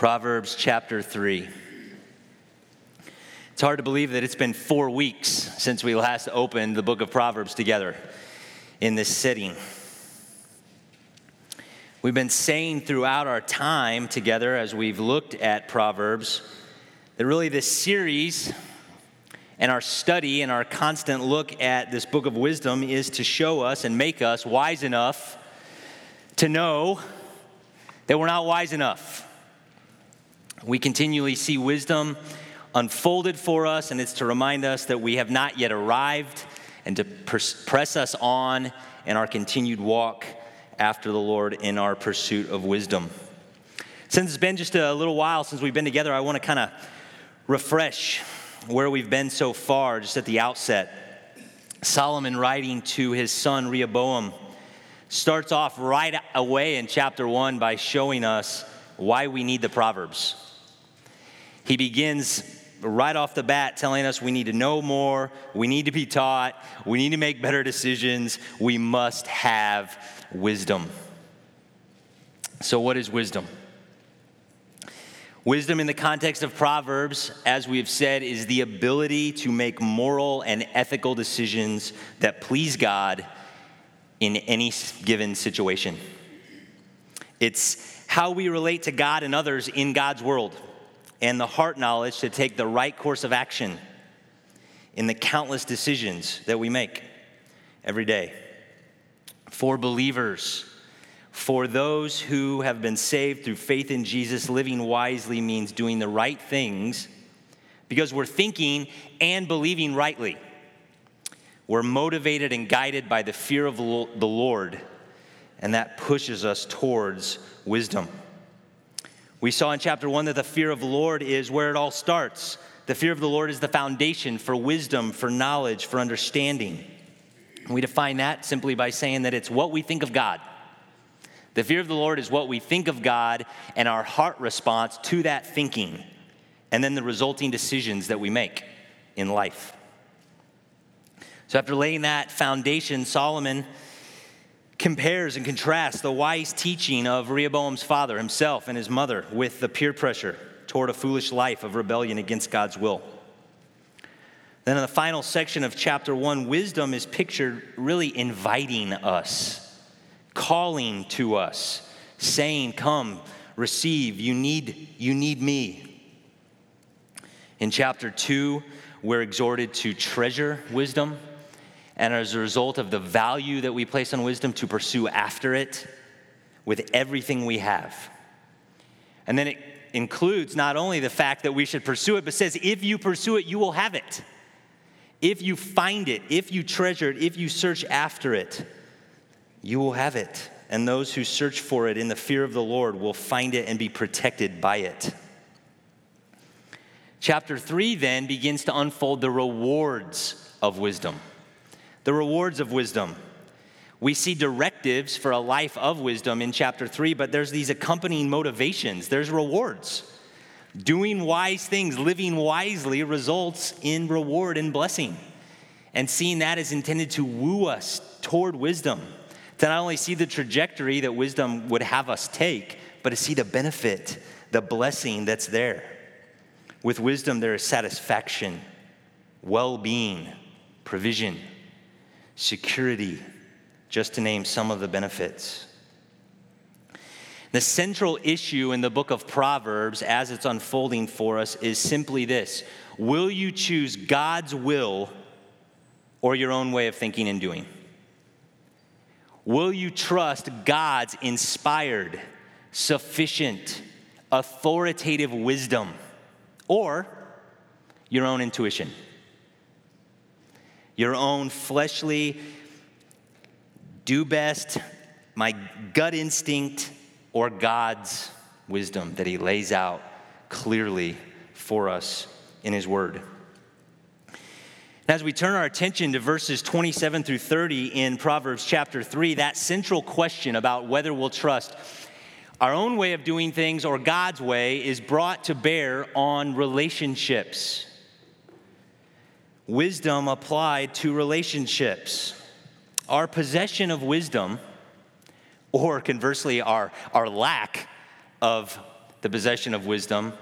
Proverbs chapter 3. It's hard to believe that it's been four weeks since we last opened the book of Proverbs together in this sitting. We've been saying throughout our time together as we've looked at Proverbs that really this series and our study and our constant look at this book of wisdom is to show us and make us wise enough to know that we're not wise enough. We continually see wisdom unfolded for us, and it's to remind us that we have not yet arrived and to press us on in our continued walk after the Lord in our pursuit of wisdom. Since it's been just a little while since we've been together, I want to kind of refresh where we've been so far, just at the outset. Solomon, writing to his son Rehoboam, starts off right away in chapter one by showing us why we need the Proverbs. He begins right off the bat telling us we need to know more, we need to be taught, we need to make better decisions, we must have wisdom. So, what is wisdom? Wisdom in the context of Proverbs, as we have said, is the ability to make moral and ethical decisions that please God in any given situation. It's how we relate to God and others in God's world, and the heart knowledge to take the right course of action in the countless decisions that we make every day. For believers, for those who have been saved through faith in Jesus, living wisely means doing the right things because we're thinking and believing rightly. We're motivated and guided by the fear of the Lord, and that pushes us towards wisdom. We saw in chapter one that the fear of the Lord is where it all starts. The fear of the Lord is the foundation for wisdom, for knowledge, for understanding. We define that simply by saying that it's what we think of God. The fear of the Lord is what we think of God and our heart response to that thinking, and then the resulting decisions that we make in life. So, after laying that foundation, Solomon compares and contrasts the wise teaching of Rehoboam's father, himself, and his mother with the peer pressure toward a foolish life of rebellion against God's will. Then, in the final section of chapter one, wisdom is pictured really inviting us, calling to us, saying, Come, receive, you need, you need me. In chapter two, we're exhorted to treasure wisdom and as a result of the value that we place on wisdom, to pursue after it with everything we have. And then it includes not only the fact that we should pursue it, but says, if you pursue it, you will have it. If you find it, if you treasure it, if you search after it, you will have it. And those who search for it in the fear of the Lord will find it and be protected by it. Chapter 3 then begins to unfold the rewards of wisdom the rewards of wisdom. We see directives for a life of wisdom in chapter 3, but there's these accompanying motivations. There's rewards. Doing wise things, living wisely results in reward and blessing. And seeing that is intended to woo us toward wisdom, to not only see the trajectory that wisdom would have us take, but to see the benefit, the blessing that's there. With wisdom, there is satisfaction, well being, provision security, just to name some of the benefits. The central issue in the book of Proverbs, as it's unfolding for us, is simply this Will you choose God's will or your own way of thinking and doing? Will you trust God's inspired, sufficient, authoritative wisdom or your own intuition? Your own fleshly, do best, my gut instinct, or God's wisdom that He lays out clearly for us in His Word. As we turn our attention to verses 27 through 30 in Proverbs chapter 3, that central question about whether we'll trust our own way of doing things or God's way is brought to bear on relationships wisdom applied to relationships. Our possession of wisdom, or conversely, our, our lack of the possession of wisdom,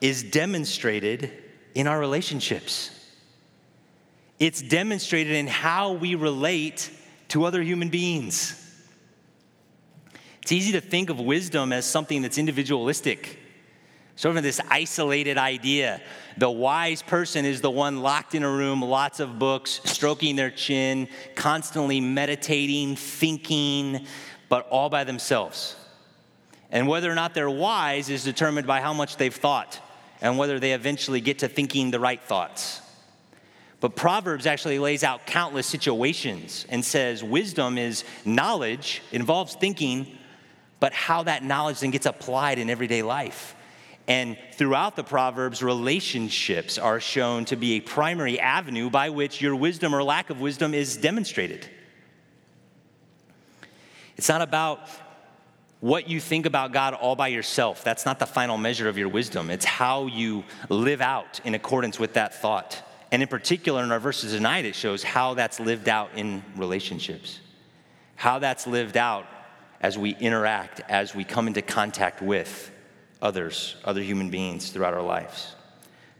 is demonstrated in our relationships. It's demonstrated in how we relate to other human beings. It's easy to think of wisdom as something that's individualistic, sort of this isolated idea. The wise person is the one locked in a room, lots of books, stroking their chin, constantly meditating, thinking, but all by themselves. And whether or not they're wise is determined by how much they've thought and whether they eventually get to thinking the right thoughts. But Proverbs actually lays out countless situations and says wisdom is knowledge, involves thinking, but how that knowledge then gets applied in everyday life. And throughout the Proverbs, relationships are shown to be a primary avenue by which your wisdom or lack of wisdom is demonstrated. It's not about what you think about God all by yourself. That's not the final measure of your wisdom. It's how you live out in accordance with that thought. And in particular, in our verses tonight, it shows how that's lived out in relationships, how that's lived out as we interact, as we come into contact with others, other human beings throughout our lives.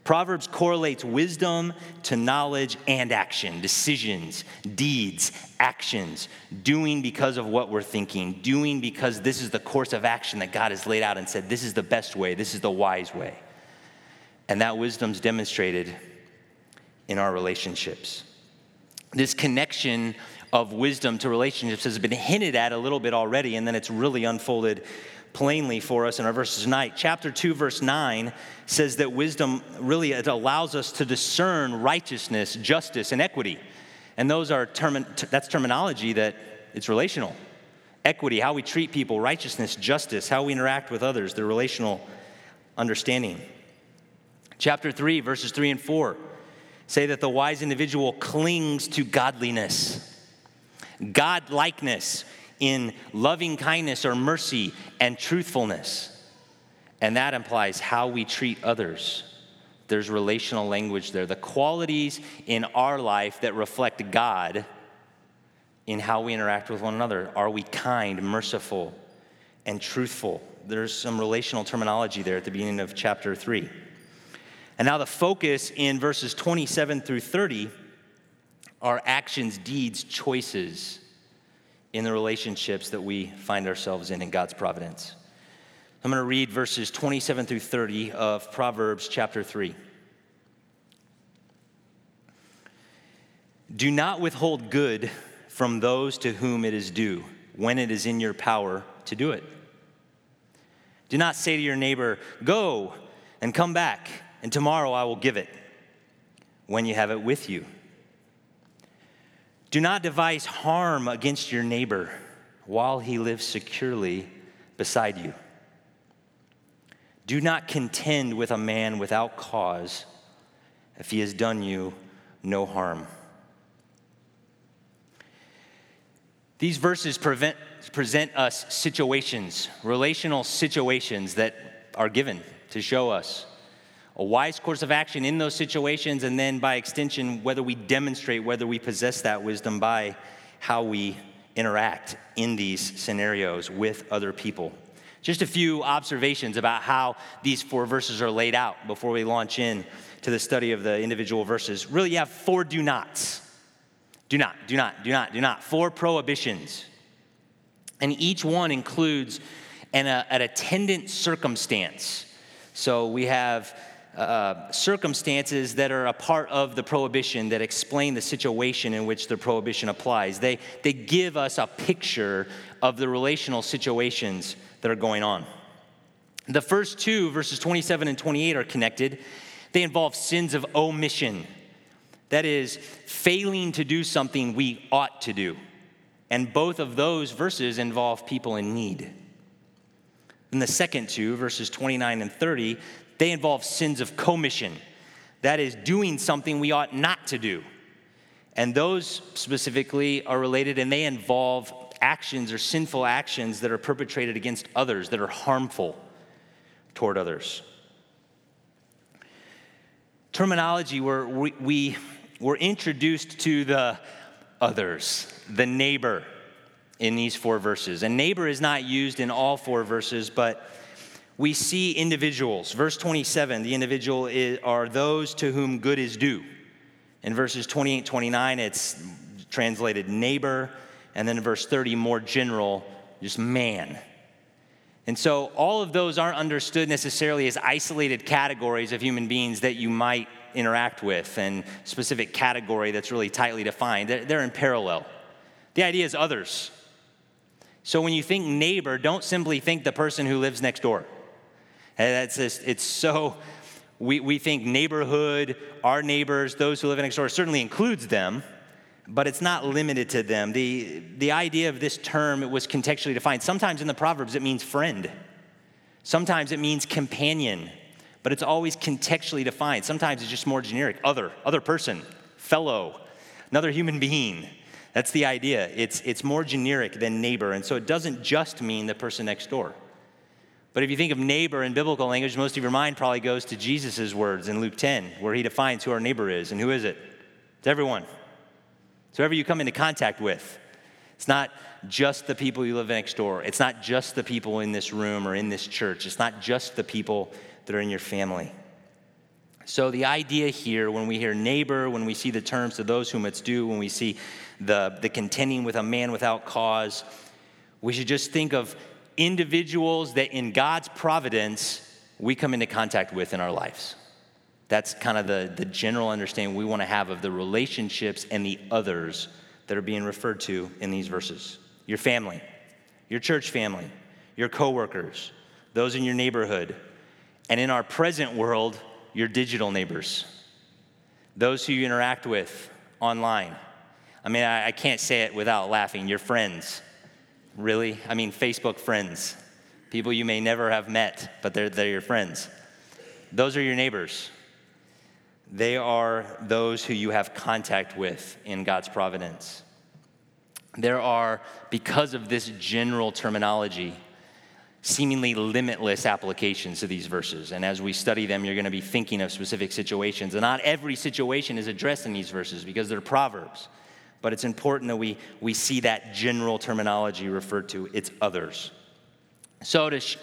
Proverbs correlates wisdom to knowledge and action, decisions, deeds, actions, doing because of what we're thinking, doing because this is the course of action that God has laid out and said, this is the best way, this is the wise way. And that wisdom's demonstrated in our relationships. This connection of wisdom to relationships has been hinted at a little bit already, and then it's really unfolded plainly for us in our verses tonight. Chapter 2, verse 9 says that wisdom really it allows us to discern righteousness, justice, and equity. And those are that's terminology that it's relational. Equity, how we treat people, righteousness, justice, how we interact with others, the relational understanding. Chapter 3, verses 3 and 4 say that the wise individual clings to godliness, God likeness in loving kindness or mercy and truthfulness. And that implies how we treat others. There's relational language there. The qualities in our life that reflect God in how we interact with one another. Are we kind, merciful, and truthful? There's some relational terminology there at the beginning of chapter 3. And now the focus in verses 27 through 30 are actions, deeds, choices in the relationships that we find ourselves in in God's providence. I'm going to read verses 27 through 30 of Proverbs chapter 3. Do not withhold good from those to whom it is due when it is in your power to do it. Do not say to your neighbor, Go and come back, and tomorrow I will give it when you have it with you. Do not devise harm against your neighbor while he lives securely beside you. Do not contend with a man without cause if he has done you no harm. These verses prevent, present us situations, relational situations that are given to show us a wise course of action in those situations, and then by extension, whether we demonstrate whether we possess that wisdom by how we interact in these scenarios with other people. Just a few observations about how these four verses are laid out before we launch in to the study of the individual verses. Really, you have four do nots. Do not, do not, do not, do not. Four prohibitions. And each one includes an, uh, an attendant circumstance. So we have uh, circumstances that are a part of the prohibition that explain the situation in which the prohibition applies. They, they give us a picture of the relational situations that are going on. The first two, verses 27 and 28, are connected. They involve sins of omission, that is, failing to do something we ought to do. And both of those verses involve people in need. In the second two, verses 29 and 30, they involve sins of commission, that is, doing something we ought not to do. And those specifically are related and they involve actions or sinful actions that are perpetrated against others, that are harmful toward others. Terminology where we, we were introduced to the others, the neighbor in these four verses. And neighbor is not used in all four verses, but we see individuals. Verse 27, the individual is, are those to whom good is due. In verses 28 29, it's translated neighbor. And then in verse 30, more general, just man. And so all of those aren't understood necessarily as isolated categories of human beings that you might interact with and specific category that's really tightly defined. They're, they're in parallel. The idea is others. So when you think neighbor, don't simply think the person who lives next door. That's just, it's so, we, we think neighborhood, our neighbors, those who live next door certainly includes them, but it's not limited to them. The, the idea of this term it was contextually defined. Sometimes in the Proverbs it means friend, sometimes it means companion, but it's always contextually defined. Sometimes it's just more generic other, other person, fellow, another human being. That's the idea. It's, it's more generic than neighbor, and so it doesn't just mean the person next door. But if you think of neighbor in biblical language, most of your mind probably goes to Jesus' words in Luke 10, where he defines who our neighbor is. And who is it? It's everyone. It's whoever you come into contact with. It's not just the people you live next door. It's not just the people in this room or in this church. It's not just the people that are in your family. So, the idea here, when we hear neighbor, when we see the terms to those whom it's due, when we see the, the contending with a man without cause, we should just think of individuals that in God's providence we come into contact with in our lives. That's kind of the, the general understanding we want to have of the relationships and the others that are being referred to in these verses. Your family, your church family, your coworkers, those in your neighborhood, and in our present world, your digital neighbors, those who you interact with online. I mean, I, I can't say it without laughing. Your friends, Really? I mean, Facebook friends, people you may never have met, but they're, they're your friends. Those are your neighbors. They are those who you have contact with in God's providence. There are, because of this general terminology, seemingly limitless applications to these verses. And as we study them, you're going to be thinking of specific situations. And not every situation is addressed in these verses because they're proverbs. But it's important that we, we see that general terminology referred to. It's others. So, to, sh-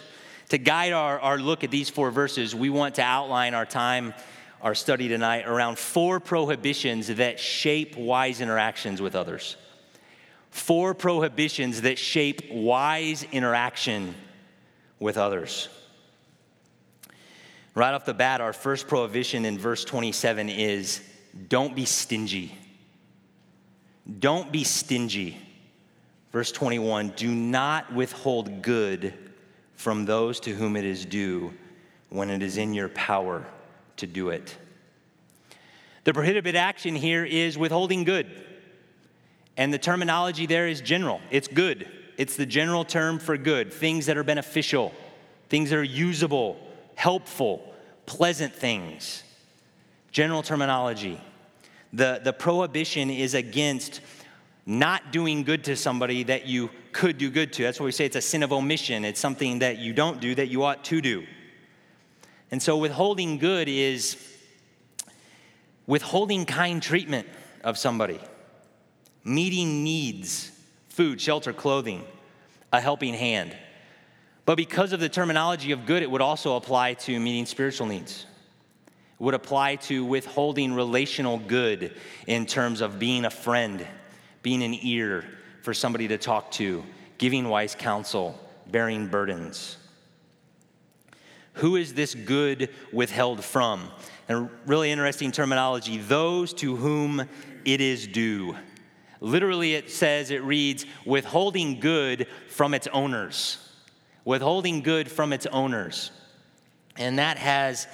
to guide our, our look at these four verses, we want to outline our time, our study tonight, around four prohibitions that shape wise interactions with others. Four prohibitions that shape wise interaction with others. Right off the bat, our first prohibition in verse 27 is don't be stingy. Don't be stingy. Verse 21 Do not withhold good from those to whom it is due when it is in your power to do it. The prohibited action here is withholding good. And the terminology there is general. It's good. It's the general term for good, things that are beneficial, things that are usable, helpful, pleasant things. General terminology. The, the prohibition is against not doing good to somebody that you could do good to. That's why we say it's a sin of omission. It's something that you don't do that you ought to do. And so withholding good is withholding kind treatment of somebody, meeting needs, food, shelter, clothing, a helping hand. But because of the terminology of good, it would also apply to meeting spiritual needs would apply to withholding relational good in terms of being a friend, being an ear for somebody to talk to, giving wise counsel, bearing burdens. Who is this good withheld from? And really interesting terminology those to whom it is due. Literally, it says, it reads, withholding good from its owners. Withholding good from its owners. And that has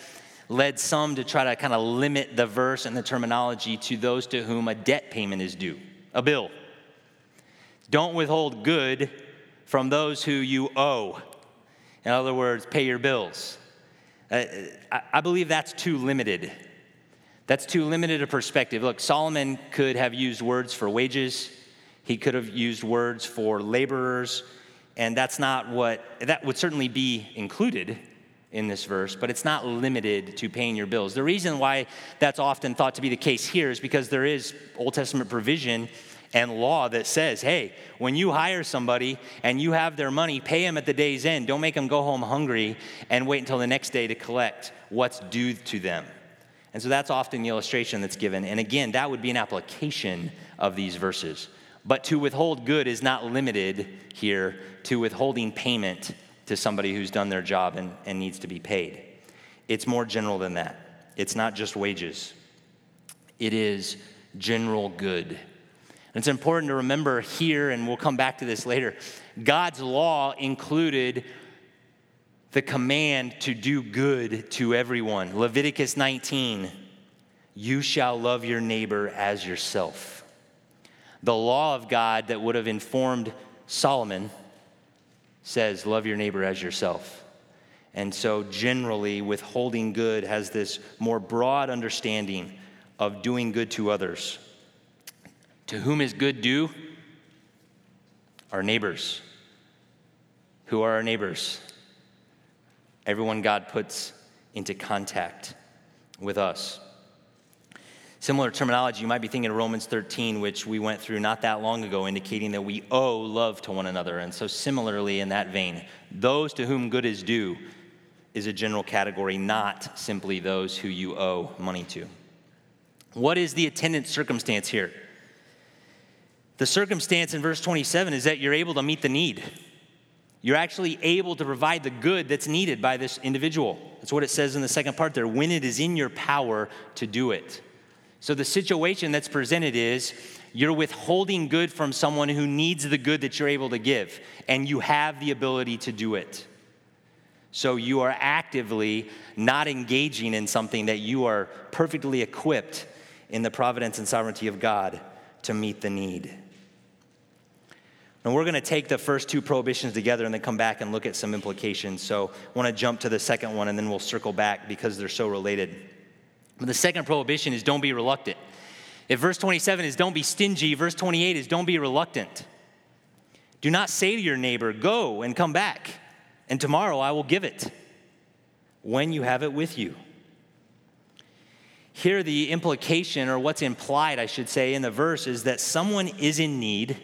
led some to try to kind of limit the verse and the terminology to those to whom a debt payment is due, a bill. Don't withhold good from those who you owe. In other words, pay your bills. Uh, I believe that's too limited. That's too limited a perspective. Look, Solomon could have used words for wages, he could have used words for laborers, and that's not what, that would certainly be included in this verse, but it's not limited to paying your bills. The reason why that's often thought to be the case here is because there is Old Testament provision and law that says, hey, when you hire somebody and you have their money, pay them at the day's end. Don't make them go home hungry and wait until the next day to collect what's due to them. And so that's often the illustration that's given. And again, that would be an application of these verses. But to withhold good is not limited here to withholding payment to somebody who's done their job and, and needs to be paid. It's more general than that. It's not just wages, it is general good. And it's important to remember here, and we'll come back to this later, God's law included the command to do good to everyone. Leviticus 19, you shall love your neighbor as yourself. The law of God that would have informed Solomon says, Love your neighbor as yourself. And so, generally, withholding good has this more broad understanding of doing good to others. To whom is good due? Our neighbors. Who are our neighbors? Everyone God puts into contact with us. Similar terminology, you might be thinking of Romans 13, which we went through not that long ago, indicating that we owe love to one another. And so, similarly, in that vein, those to whom good is due is a general category, not simply those who you owe money to. What is the attendant circumstance here? The circumstance in verse 27 is that you're able to meet the need. You're actually able to provide the good that's needed by this individual. That's what it says in the second part there when it is in your power to do it. So the situation that's presented is you're withholding good from someone who needs the good that you're able to give, and you have the ability to do it. So you are actively not engaging in something that you are perfectly equipped in the providence and sovereignty of God to meet the need. And we're going to take the first two prohibitions together and then come back and look at some implications. So I want to jump to the second one and then we'll circle back because they're so related. But the second prohibition is don't be reluctant. If verse 27 is don't be stingy, verse 28 is don't be reluctant. Do not say to your neighbor, Go and come back, and tomorrow I will give it when you have it with you. Here, the implication, or what's implied, I should say, in the verse is that someone is in need,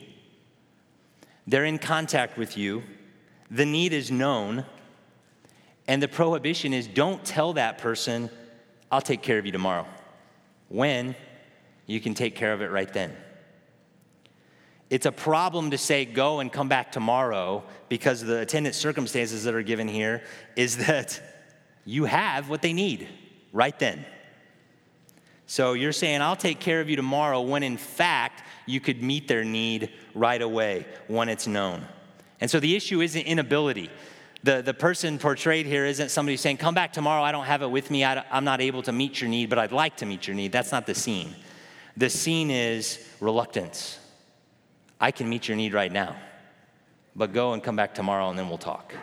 they're in contact with you, the need is known, and the prohibition is don't tell that person, I'll take care of you tomorrow. When you can take care of it right then. It's a problem to say go and come back tomorrow because the attendant circumstances that are given here is that you have what they need right then. So you're saying, I'll take care of you tomorrow when in fact you could meet their need right away when it's known. And so the issue isn't inability the, the person portrayed here isn't somebody saying, Come back tomorrow, I don't have it with me, I, I'm not able to meet your need, but I'd like to meet your need. That's not the scene. The scene is reluctance. I can meet your need right now, but go and come back tomorrow and then we'll talk.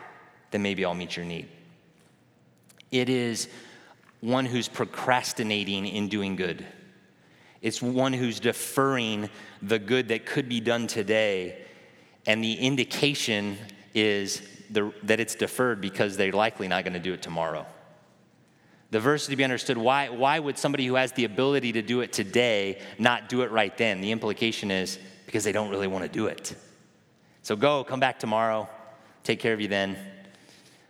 Then maybe I'll meet your need. It is one who's procrastinating in doing good. It's one who's deferring the good that could be done today. And the indication is the, that it's deferred because they're likely not going to do it tomorrow. The verse to be understood why, why would somebody who has the ability to do it today not do it right then? The implication is because they don't really want to do it. So go, come back tomorrow, take care of you then.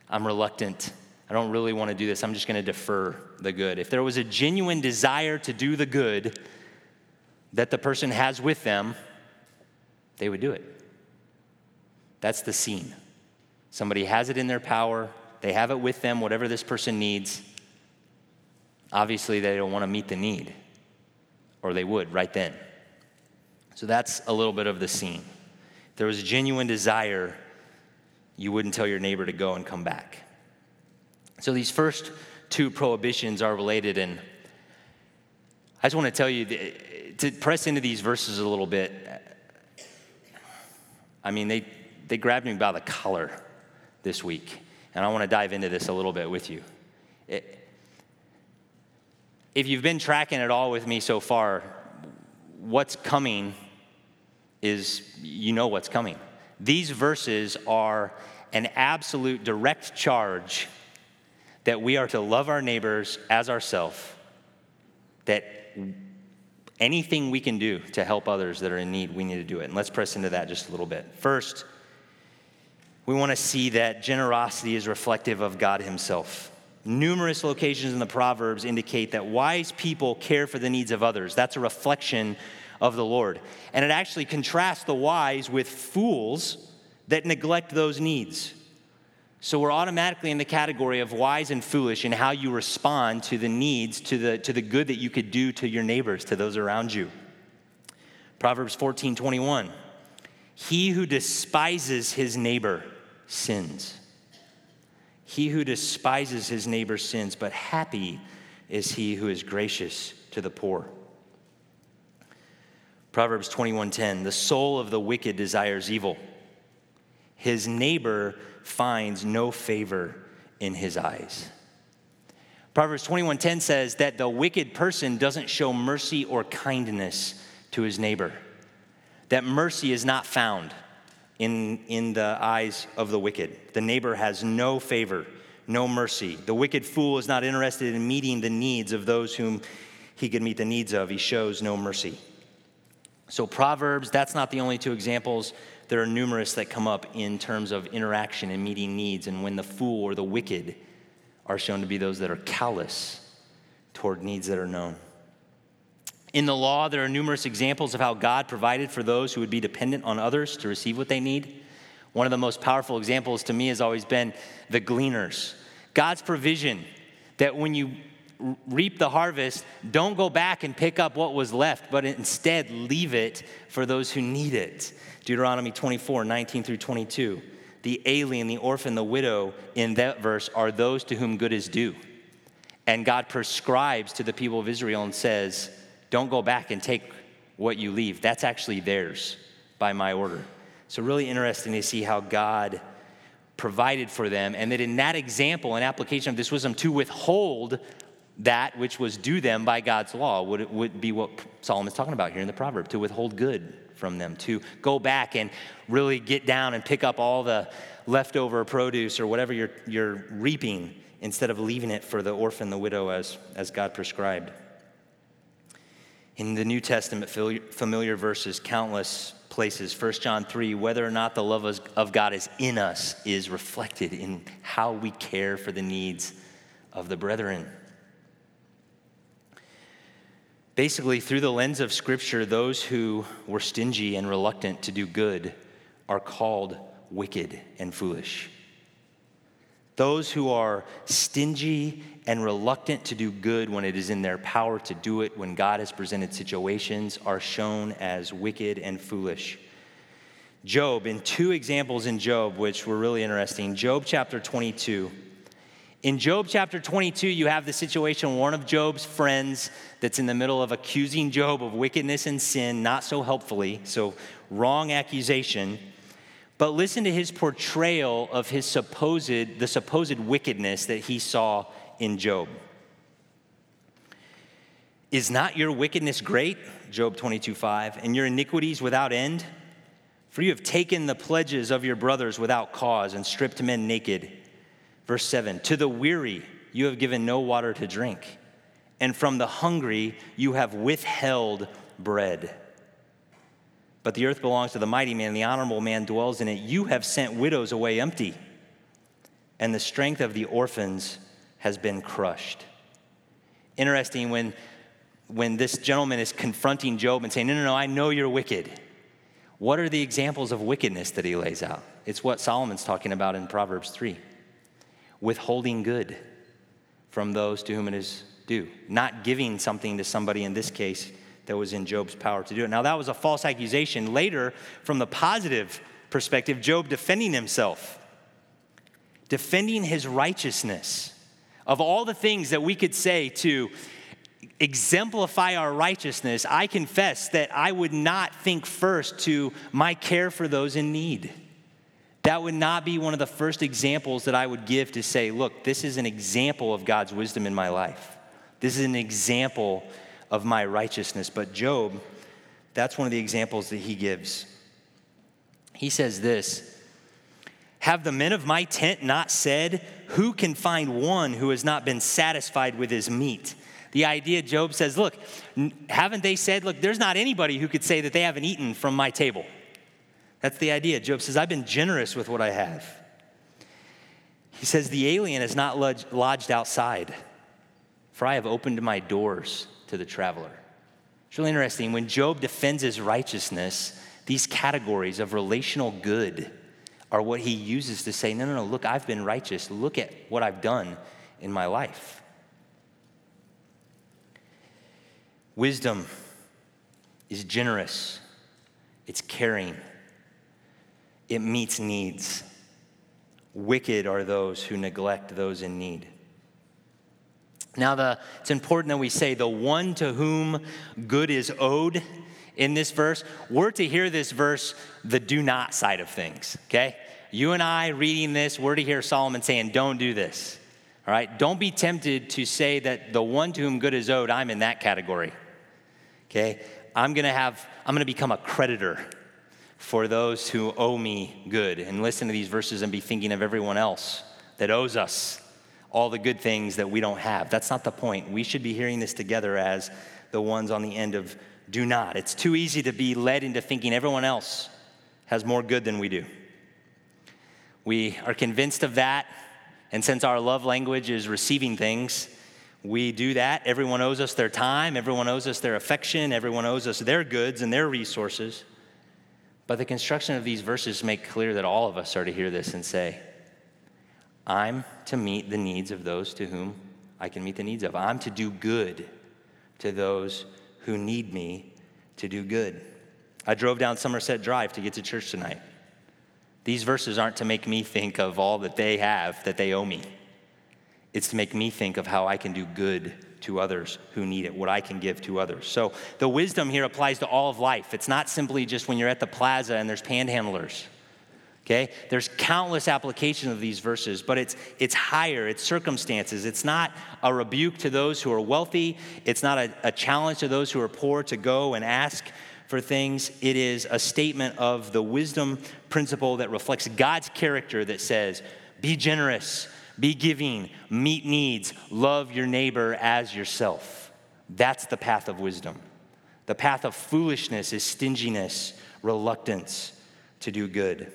I'm reluctant. I don't really want to do this. I'm just going to defer the good. If there was a genuine desire to do the good that the person has with them, they would do it. That's the scene. Somebody has it in their power, they have it with them, whatever this person needs. Obviously, they don't want to meet the need, or they would right then. So that's a little bit of the scene. If there was a genuine desire, you wouldn't tell your neighbor to go and come back. So these first two prohibitions are related, and I just want to tell you to press into these verses a little bit. I mean, they, they grabbed me by the collar this week. And I want to dive into this a little bit with you. It, if you've been tracking it all with me so far, what's coming is you know what's coming. These verses are an absolute direct charge that we are to love our neighbors as ourselves, that Anything we can do to help others that are in need, we need to do it. And let's press into that just a little bit. First, we want to see that generosity is reflective of God Himself. Numerous locations in the Proverbs indicate that wise people care for the needs of others. That's a reflection of the Lord. And it actually contrasts the wise with fools that neglect those needs. So we're automatically in the category of wise and foolish in how you respond to the needs, to the, to the good that you could do to your neighbors, to those around you. Proverbs 14 21. He who despises his neighbor sins. He who despises his neighbor sins, but happy is he who is gracious to the poor. Proverbs 21:10 The soul of the wicked desires evil. His neighbor finds no favor in his eyes. Proverbs 21:10 says that the wicked person doesn't show mercy or kindness to his neighbor. That mercy is not found in, in the eyes of the wicked. The neighbor has no favor, no mercy. The wicked fool is not interested in meeting the needs of those whom he could meet the needs of. He shows no mercy. So, Proverbs, that's not the only two examples. There are numerous that come up in terms of interaction and meeting needs, and when the fool or the wicked are shown to be those that are callous toward needs that are known. In the law, there are numerous examples of how God provided for those who would be dependent on others to receive what they need. One of the most powerful examples to me has always been the gleaners. God's provision that when you reap the harvest, don't go back and pick up what was left, but instead leave it for those who need it. Deuteronomy 24, 19 through 22. The alien, the orphan, the widow in that verse are those to whom good is due. And God prescribes to the people of Israel and says, Don't go back and take what you leave. That's actually theirs by my order. So, really interesting to see how God provided for them, and that in that example, an application of this wisdom to withhold that which was due them by God's law would, would be what Solomon's talking about here in the proverb to withhold good from them, to go back and really get down and pick up all the leftover produce or whatever you're, you're reaping instead of leaving it for the orphan, the widow, as, as God prescribed. In the New Testament, familiar verses, countless places. 1 John 3, whether or not the love of God is in us is reflected in how we care for the needs of the brethren. Basically, through the lens of Scripture, those who were stingy and reluctant to do good are called wicked and foolish. Those who are stingy and reluctant to do good when it is in their power to do it, when God has presented situations, are shown as wicked and foolish. Job, in two examples in Job, which were really interesting. Job chapter 22 in Job chapter 22, you have the situation one of Job's friends that's in the middle of accusing Job of wickedness and sin, not so helpfully, so wrong accusation. But listen to his portrayal of his supposed, the supposed wickedness that he saw in Job. Is not your wickedness great? Job 22 5. And your iniquities without end? For you have taken the pledges of your brothers without cause and stripped men naked. Verse 7 To the weary you have given no water to drink, and from the hungry you have withheld bread. But the earth belongs to the mighty man, the honorable man dwells in it. You have sent widows away empty, and the strength of the orphans has been crushed. Interesting when, when this gentleman is confronting Job and saying, No, no, no, I know you're wicked. What are the examples of wickedness that he lays out? It's what Solomon's talking about in Proverbs 3 withholding good from those to whom it is due, not giving something to somebody in this case that was in Job's power to do it. Now, that was a false accusation. Later, from the positive perspective, Job defending himself, defending his righteousness. Of all the things that we could say to exemplify our righteousness, I confess that I would not think first to my care for those in need. That would not be one of the first examples that I would give to say, look, this is an example of God's wisdom in my life. This is an example of my righteousness. But Job, that's one of the examples that he gives. He says this Have the men of my tent not said, Who can find one who has not been satisfied with his meat? The idea, Job says, look, haven't they said, look, there's not anybody who could say that they haven't eaten from my table? That's the idea. Job says, I've been generous with what I have. He says, the alien is not lodged outside, for I have opened my doors to the traveler. It's really interesting. When Job defends his righteousness, these categories of relational good are what he uses to say, no, no, no, look, I've been righteous. Look at what I've done in my life. Wisdom is generous, it's caring, it meets needs. Wicked are those who neglect those in need. Now, the, it's important that we say the one to whom good is owed in this verse, we're to hear this verse the do not side of things, okay? You and I reading this, we're to hear Solomon saying, don't do this. All right? Don't be tempted to say that the one to whom good is owed, I'm in that category. Okay? I'm to have I'm to become a creditor for those who owe me good and listen to these verses and be thinking of everyone else that owes us all the good things that we don't have. That's not the point. We should be hearing this together as the ones on the end of do not. It's too easy to be led into thinking everyone else has more good than we do. We are convinced of that, and since our love language is receiving things, we do that. Everyone owes us their time, everyone owes us their affection, everyone owes us their goods and their resources. But the construction of these verses make clear that all of us are to hear this and say, I'm to meet the needs of those to whom I can meet the needs of. I'm to do good to those who need me to do good. I drove down Somerset Drive to get to church tonight. These verses aren't to make me think of all that they have that they owe me. It's to make me think of how I can do good to others who need it, what I can give to others. So the wisdom here applies to all of life. It's not simply just when you're at the plaza and there's panhandlers. Okay? There's countless applications of these verses, but it's it's higher, it's circumstances. It's not a rebuke to those who are wealthy, it's not a, a challenge to those who are poor to go and ask for things. It is a statement of the wisdom principle that reflects God's character that says, be generous, be giving, meet needs, love your neighbor as yourself. That's the path of wisdom. The path of foolishness is stinginess, reluctance to do good.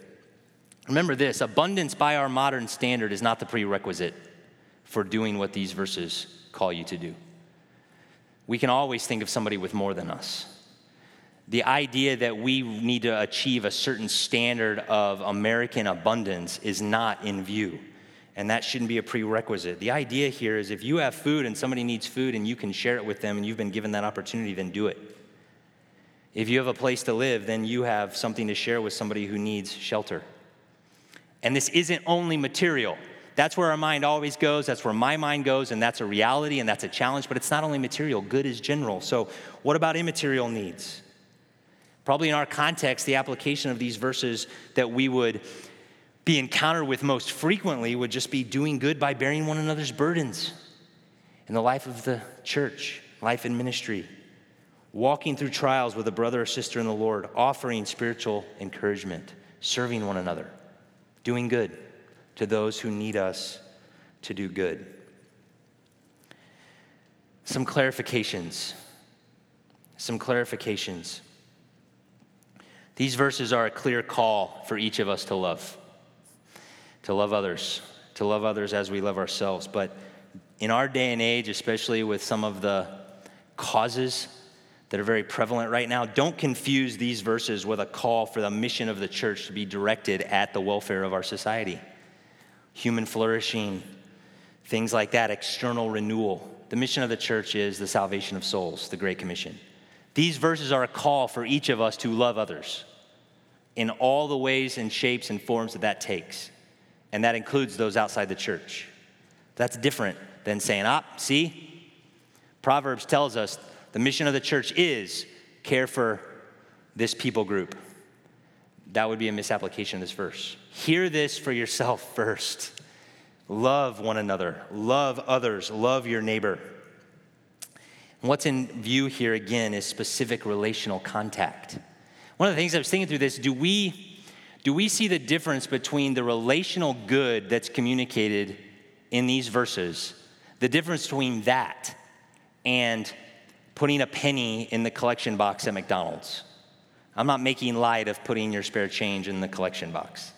Remember this abundance by our modern standard is not the prerequisite for doing what these verses call you to do. We can always think of somebody with more than us the idea that we need to achieve a certain standard of American abundance is not in view. And that shouldn't be a prerequisite. The idea here is if you have food and somebody needs food and you can share it with them and you've been given that opportunity, then do it. If you have a place to live, then you have something to share with somebody who needs shelter. And this isn't only material. That's where our mind always goes. That's where my mind goes, and that's a reality and that's a challenge. But it's not only material, good is general. So, what about immaterial needs? Probably in our context, the application of these verses that we would be encountered with most frequently would just be doing good by bearing one another's burdens in the life of the church, life in ministry, walking through trials with a brother or sister in the Lord, offering spiritual encouragement, serving one another, doing good to those who need us to do good. Some clarifications. Some clarifications. These verses are a clear call for each of us to love, to love others, to love others as we love ourselves. But in our day and age, especially with some of the causes that are very prevalent right now, don't confuse these verses with a call for the mission of the church to be directed at the welfare of our society. Human flourishing, things like that, external renewal. The mission of the church is the salvation of souls, the Great Commission. These verses are a call for each of us to love others in all the ways and shapes and forms that that takes. And that includes those outside the church. That's different than saying, ah, see, Proverbs tells us the mission of the church is care for this people group. That would be a misapplication of this verse. Hear this for yourself first. Love one another, love others, love your neighbor. what's in view here again is specific relational contact. One of the things I was thinking through this do we, do we see the difference between the relational good that's communicated in these verses, the difference between that and putting a penny in the collection box at McDonald's. I'm not making light of putting your spare change in the collection box.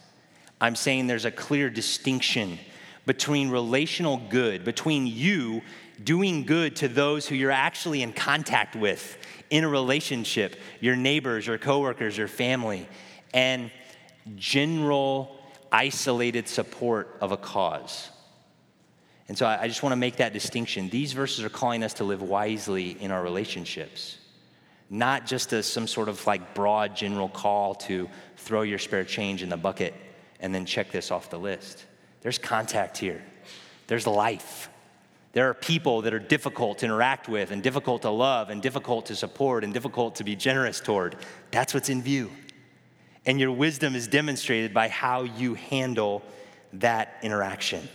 I'm saying there's a clear distinction between relational good, between you doing good to those who you're actually in contact with in a relationship, your neighbors, your coworkers, your family, and general isolated support of a cause. And so I just want to make that distinction. These verses are calling us to live wisely in our relationships, not just as some sort of like broad general call to throw your spare change in the bucket and then check this off the list. There's contact here, there's life. There are people that are difficult to interact with and difficult to love and difficult to support and difficult to be generous toward. That's what's in view. And your wisdom is demonstrated by how you handle that interaction.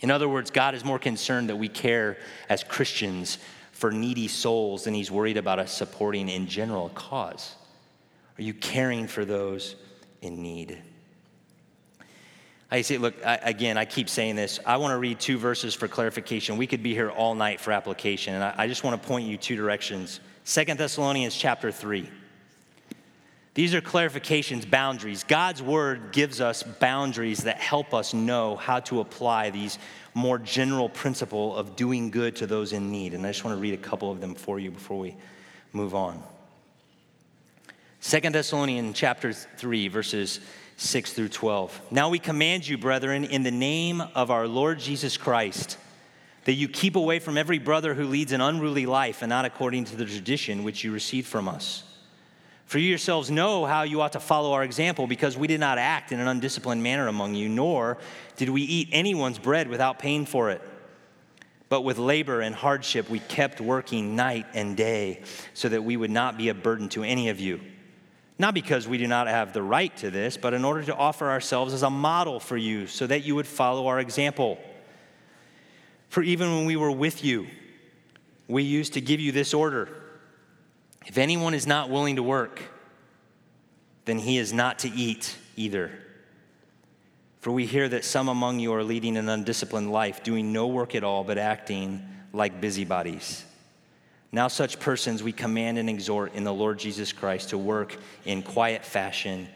In other words, God is more concerned that we care as Christians for needy souls than he's worried about us supporting in general a cause. Are you caring for those in need? I say, look, I, again, I keep saying this. I want to read two verses for clarification. We could be here all night for application, and I, I just want to point you two directions. Second Thessalonians chapter 3. These are clarifications, boundaries. God's word gives us boundaries that help us know how to apply these more general principle of doing good to those in need. And I just want to read a couple of them for you before we move on. Second Thessalonians chapter 3 verses 6 through 12. Now we command you, brethren, in the name of our Lord Jesus Christ, that you keep away from every brother who leads an unruly life and not according to the tradition which you received from us. For you yourselves know how you ought to follow our example, because we did not act in an undisciplined manner among you, nor did we eat anyone's bread without paying for it. But with labor and hardship, we kept working night and day so that we would not be a burden to any of you not because we do not have the right to this, but in order to offer ourselves as a model for you so that you would follow our example. For even when we were with you, we used to give you this order If anyone is not willing to work, then he is not to eat either. For we hear that some among you are leading an undisciplined life, doing no work at all, but acting like busybodies. Now, such persons we command and exhort in the Lord Jesus Christ to work in quiet fashion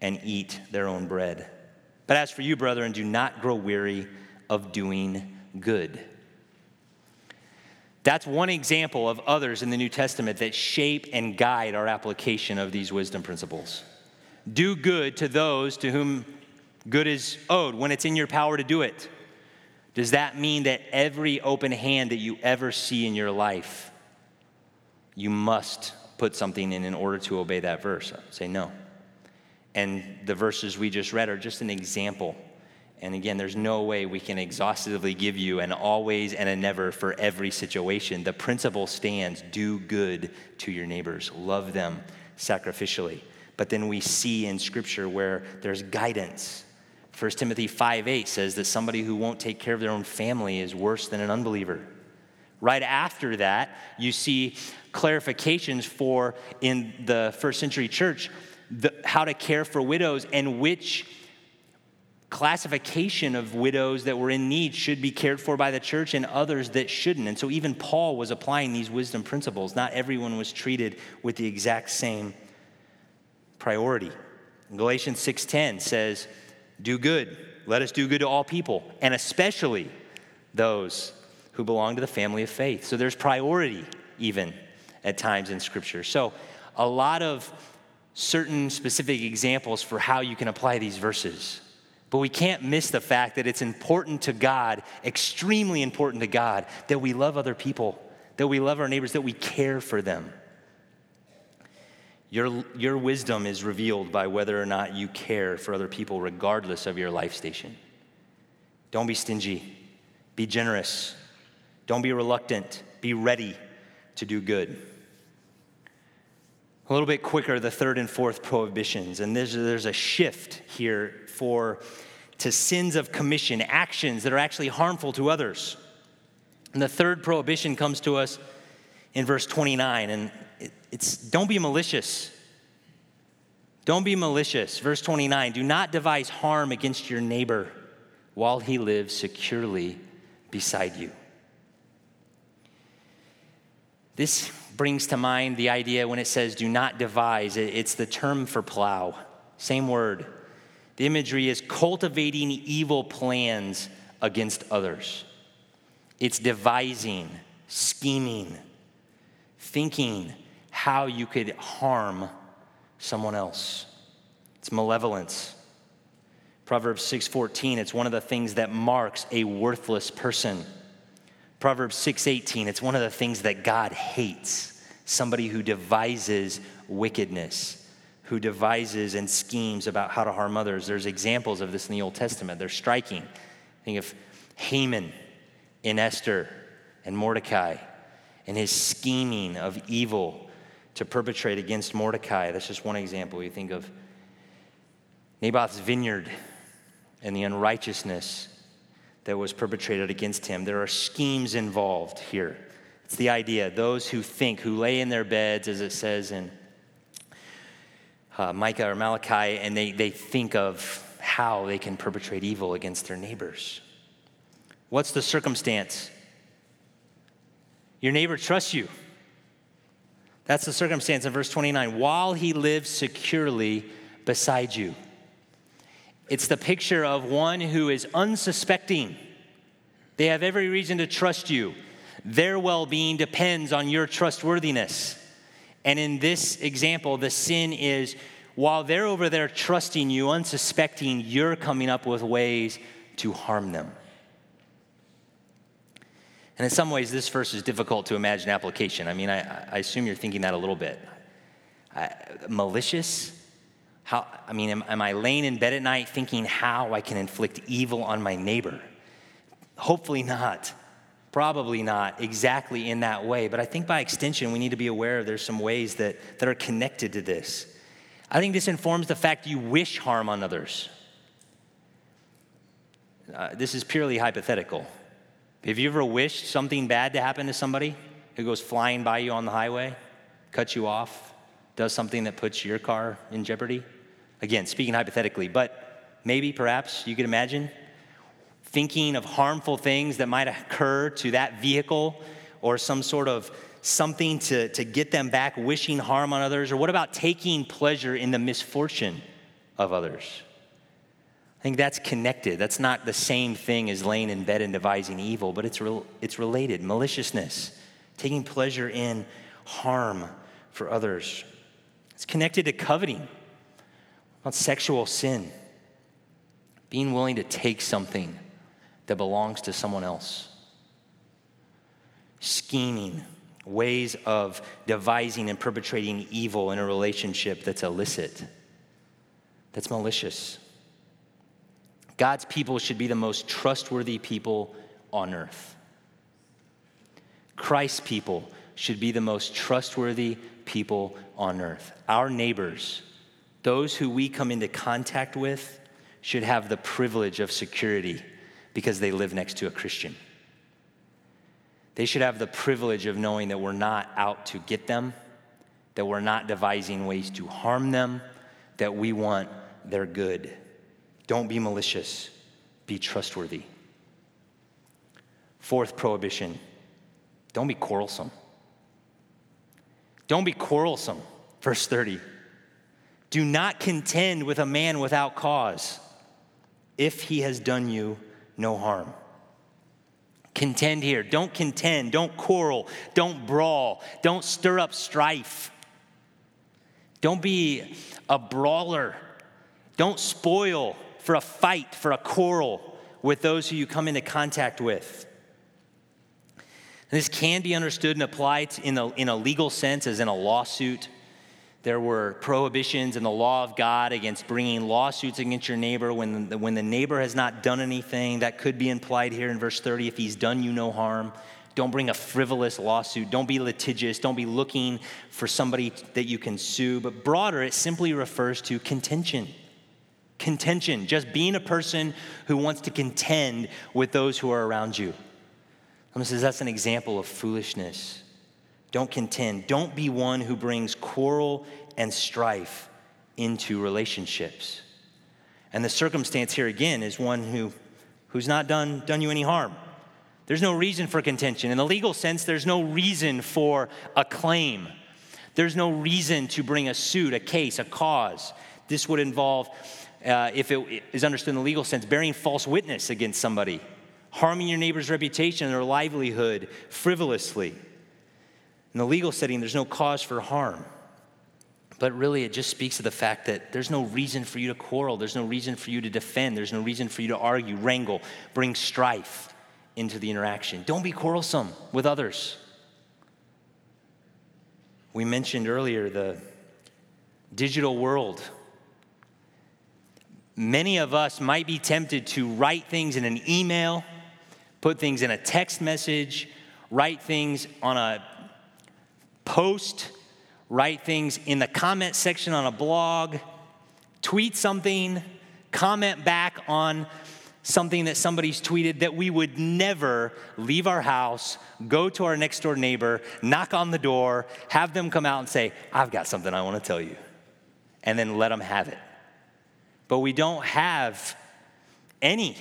and eat their own bread. But as for you, brethren, do not grow weary of doing good. That's one example of others in the New Testament that shape and guide our application of these wisdom principles. Do good to those to whom good is owed when it's in your power to do it. Does that mean that every open hand that you ever see in your life you must put something in in order to obey that verse. Say no. And the verses we just read are just an example. And again, there's no way we can exhaustively give you an always and a never for every situation. The principle stands do good to your neighbors, love them sacrificially. But then we see in Scripture where there's guidance. 1 Timothy 5 8 says that somebody who won't take care of their own family is worse than an unbeliever. Right after that, you see clarifications for in the first century church the, how to care for widows and which classification of widows that were in need should be cared for by the church and others that shouldn't. And so even Paul was applying these wisdom principles. Not everyone was treated with the exact same priority. Galatians 6:10 says, "Do good. Let us do good to all people, and especially those who belong to the family of faith. So there's priority even at times in Scripture. So a lot of certain specific examples for how you can apply these verses. But we can't miss the fact that it's important to God, extremely important to God, that we love other people, that we love our neighbors, that we care for them. Your, your wisdom is revealed by whether or not you care for other people, regardless of your life station. Don't be stingy, be generous, don't be reluctant, be ready to do good. A little bit quicker, the third and fourth prohibitions. And there's, there's a shift here for to sins of commission, actions that are actually harmful to others. And the third prohibition comes to us in verse 29, and it's don't be malicious. Don't be malicious. Verse 29 do not devise harm against your neighbor while he lives securely beside you. This brings to mind the idea when it says do not devise, it's the term for plow. Same word. The imagery is cultivating evil plans against others. It's devising, scheming, thinking how you could harm someone else. It's malevolence. Proverbs 6:14, it's one of the things that marks a worthless person. Proverbs 6:18, it's one of the things that God hates, somebody who devises wickedness, who devises and schemes about how to harm others. There's examples of this in the Old Testament. They're striking. Think of Haman in Esther and Mordecai and his scheming of evil to perpetrate against Mordecai. That's just one example. You think of Naboth's vineyard and the unrighteousness that was perpetrated against him. There are schemes involved here. It's the idea those who think, who lay in their beds, as it says in uh, Micah or Malachi, and they, they think of how they can perpetrate evil against their neighbors. What's the circumstance? Your neighbor trusts you. That's the circumstance in verse 29. While he lives securely beside you. It's the picture of one who is unsuspecting. They have every reason to trust you. Their well being depends on your trustworthiness. And in this example, the sin is while they're over there trusting you, unsuspecting, you're coming up with ways to harm them. And in some ways, this verse is difficult to imagine application. I mean, I, I assume you're thinking that a little bit. I, malicious? How, I mean, am, am I laying in bed at night thinking how I can inflict evil on my neighbor? Hopefully not. Probably not exactly in that way. But I think by extension, we need to be aware there's some ways that, that are connected to this. I think this informs the fact you wish harm on others. Uh, this is purely hypothetical. Have you ever wished something bad to happen to somebody who goes flying by you on the highway, cuts you off, does something that puts your car in jeopardy? Again, speaking hypothetically, but maybe, perhaps, you could imagine thinking of harmful things that might occur to that vehicle or some sort of something to, to get them back, wishing harm on others? Or what about taking pleasure in the misfortune of others? I think that's connected. That's not the same thing as laying in bed and devising evil, but it's, re- it's related. Maliciousness, taking pleasure in harm for others. It's connected to coveting, not sexual sin. Being willing to take something that belongs to someone else. Scheming, ways of devising and perpetrating evil in a relationship that's illicit, that's malicious. God's people should be the most trustworthy people on earth. Christ's people should be the most trustworthy people on earth. Our neighbors, those who we come into contact with, should have the privilege of security because they live next to a Christian. They should have the privilege of knowing that we're not out to get them, that we're not devising ways to harm them, that we want their good. Don't be malicious, be trustworthy. Fourth prohibition don't be quarrelsome. Don't be quarrelsome. Verse 30. Do not contend with a man without cause if he has done you no harm. Contend here. Don't contend. Don't quarrel. Don't brawl. Don't stir up strife. Don't be a brawler. Don't spoil for a fight, for a quarrel with those who you come into contact with. This can be understood and applied in a, in a legal sense, as in a lawsuit. There were prohibitions in the law of God against bringing lawsuits against your neighbor when the, when the neighbor has not done anything. That could be implied here in verse 30 if he's done you no harm. Don't bring a frivolous lawsuit. Don't be litigious. Don't be looking for somebody that you can sue. But broader, it simply refers to contention contention, just being a person who wants to contend with those who are around you. Someone says that's an example of foolishness. Don't contend. Don't be one who brings quarrel and strife into relationships. And the circumstance here again is one who, who's not done, done you any harm. There's no reason for contention. In the legal sense, there's no reason for a claim. There's no reason to bring a suit, a case, a cause. This would involve, uh, if it is understood in the legal sense, bearing false witness against somebody, harming your neighbor's reputation or livelihood frivolously. In the legal setting, there's no cause for harm. But really, it just speaks to the fact that there's no reason for you to quarrel. There's no reason for you to defend. There's no reason for you to argue, wrangle, bring strife into the interaction. Don't be quarrelsome with others. We mentioned earlier the digital world. Many of us might be tempted to write things in an email, put things in a text message, write things on a post, write things in the comment section on a blog, tweet something, comment back on something that somebody's tweeted that we would never leave our house, go to our next door neighbor, knock on the door, have them come out and say, I've got something I want to tell you, and then let them have it. But we don't have any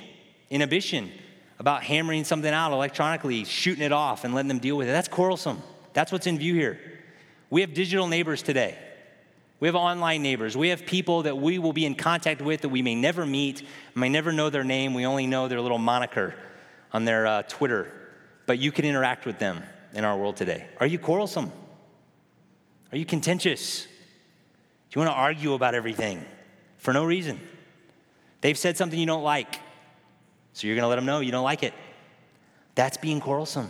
inhibition about hammering something out electronically, shooting it off, and letting them deal with it. That's quarrelsome. That's what's in view here. We have digital neighbors today. We have online neighbors. We have people that we will be in contact with that we may never meet, may never know their name. We only know their little moniker on their uh, Twitter. But you can interact with them in our world today. Are you quarrelsome? Are you contentious? Do you want to argue about everything for no reason? They've said something you don't like, so you're going to let them know you don't like it. That's being quarrelsome.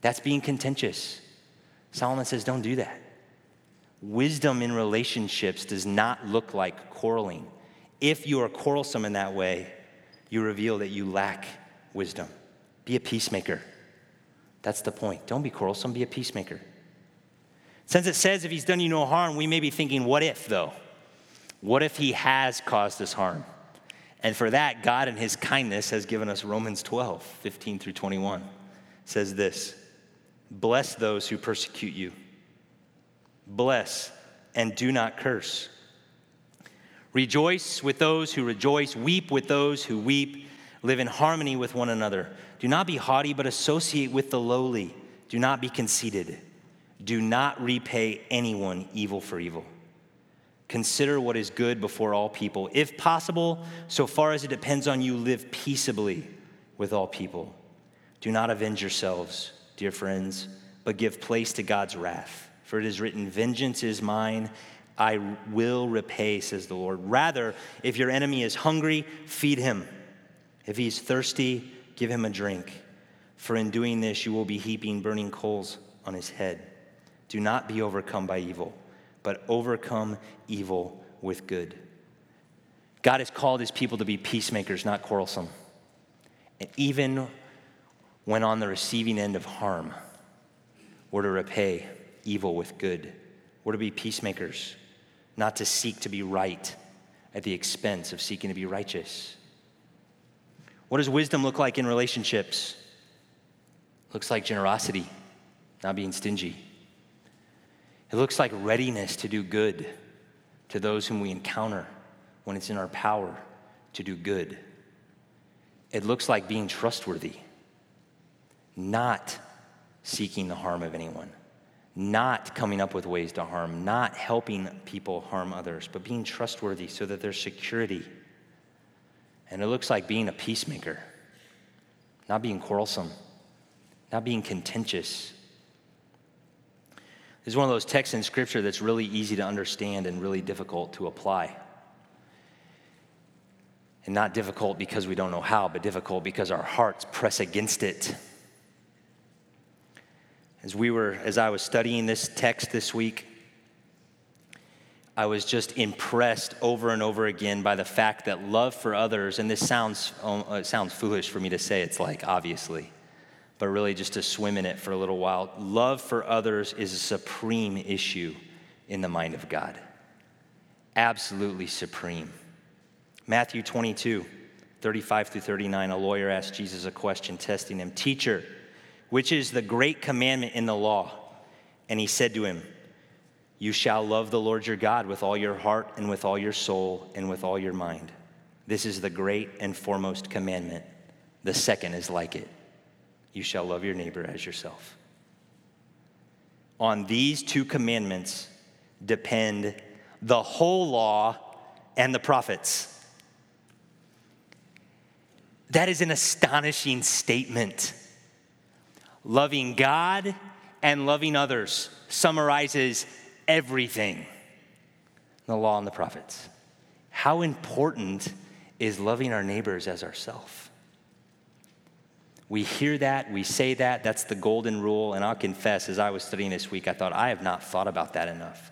That's being contentious. Solomon says, don't do that. Wisdom in relationships does not look like quarreling. If you are quarrelsome in that way, you reveal that you lack wisdom. Be a peacemaker. That's the point. Don't be quarrelsome, be a peacemaker. Since it says if he's done you no harm, we may be thinking, what if, though? What if he has caused us harm? And for that, God in his kindness has given us Romans 12, 15 through 21. It says this Bless those who persecute you bless, and do not curse. Rejoice with those who rejoice, weep with those who weep, live in harmony with one another. Do not be haughty, but associate with the lowly. Do not be conceited. Do not repay anyone evil for evil. Consider what is good before all people. If possible, so far as it depends on you, live peaceably with all people. Do not avenge yourselves, dear friends, but give place to God's wrath. For it is written, Vengeance is mine, I will repay, says the Lord. Rather, if your enemy is hungry, feed him. If he's thirsty, give him a drink. For in doing this, you will be heaping burning coals on his head. Do not be overcome by evil, but overcome evil with good. God has called his people to be peacemakers, not quarrelsome. And even when on the receiving end of harm, we're to repay evil with good. We're to be peacemakers, not to seek to be right at the expense of seeking to be righteous. What does wisdom look like in relationships? It looks like generosity, not being stingy. It looks like readiness to do good to those whom we encounter when it's in our power to do good. It looks like being trustworthy, not seeking the harm of anyone not coming up with ways to harm, not helping people harm others, but being trustworthy so that there's security. And it looks like being a peacemaker, not being quarrelsome, not being contentious. This is one of those texts in Scripture that's really easy to understand and really difficult to apply. And not difficult because we don't know how, but difficult because our hearts press against it. As we were, as I was studying this text this week, I was just impressed over and over again by the fact that love for others, and this sounds, uh, sounds foolish for me to say, it's like obviously, but really just to swim in it for a little while. Love for others is a supreme issue in the mind of God. Absolutely supreme. Matthew 22, 35 through 39, a lawyer asked Jesus a question, testing him Teacher, which is the great commandment in the law? And he said to him, You shall love the Lord your God with all your heart and with all your soul and with all your mind. This is the great and foremost commandment. The second is like it you shall love your neighbor as yourself. On these two commandments depend the whole law and the prophets. That is an astonishing statement. Loving God and loving others summarizes everything the law and the prophets. How important is loving our neighbors as ourselves? We hear that, we say that, that's the golden rule. And I'll confess, as I was studying this week, I thought, I have not thought about that enough.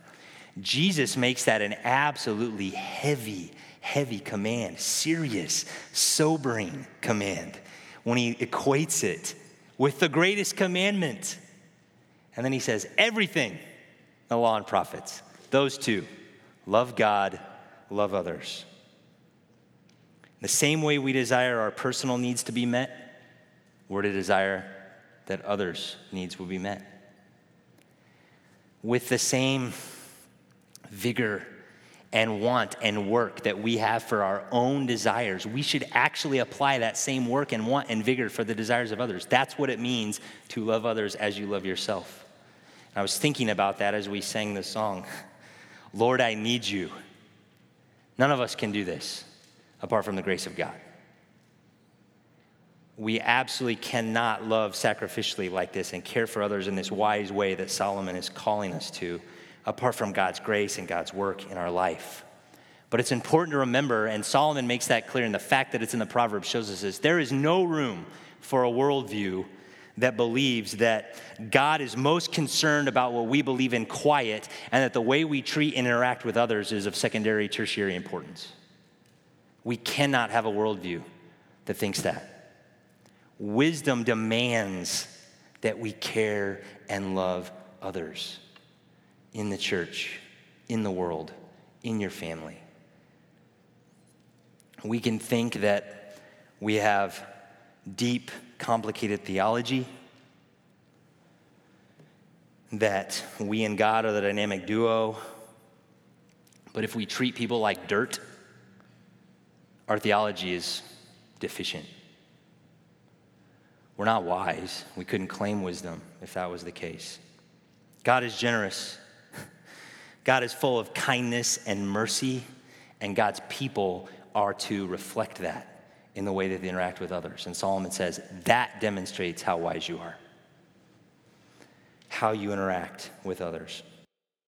Jesus makes that an absolutely heavy, heavy command, serious, sobering command when he equates it with the greatest commandment. And then he says, everything, the law and prophets, those two, love God, love others. The same way we desire our personal needs to be met, we're to desire that others' needs will be met. With the same vigor and want and work that we have for our own desires, we should actually apply that same work and want and vigor for the desires of others. That's what it means to love others as you love yourself. I was thinking about that as we sang the song Lord, I need you. None of us can do this apart from the grace of God we absolutely cannot love sacrificially like this and care for others in this wise way that Solomon is calling us to, apart from God's grace and God's work in our life. But it's important to remember, and Solomon makes that clear, and the fact that it's in the Proverbs shows us this there is no room for a worldview that believes that God is most concerned about what we believe in quiet, and that the way we treat and interact with others is of secondary, tertiary importance. We cannot have a worldview that thinks that. Wisdom demands that we care and love others in the church, in the world, in your family. We can think that we have deep, complicated theology, that we and God are the dynamic duo, but if we treat people like dirt, our theology is deficient. We're not wise. We couldn't claim wisdom if that was the case. God is generous. God is full of kindness and mercy, and God's people are to reflect that in the way that they interact with others. And Solomon says that demonstrates how wise you are, how you interact with others.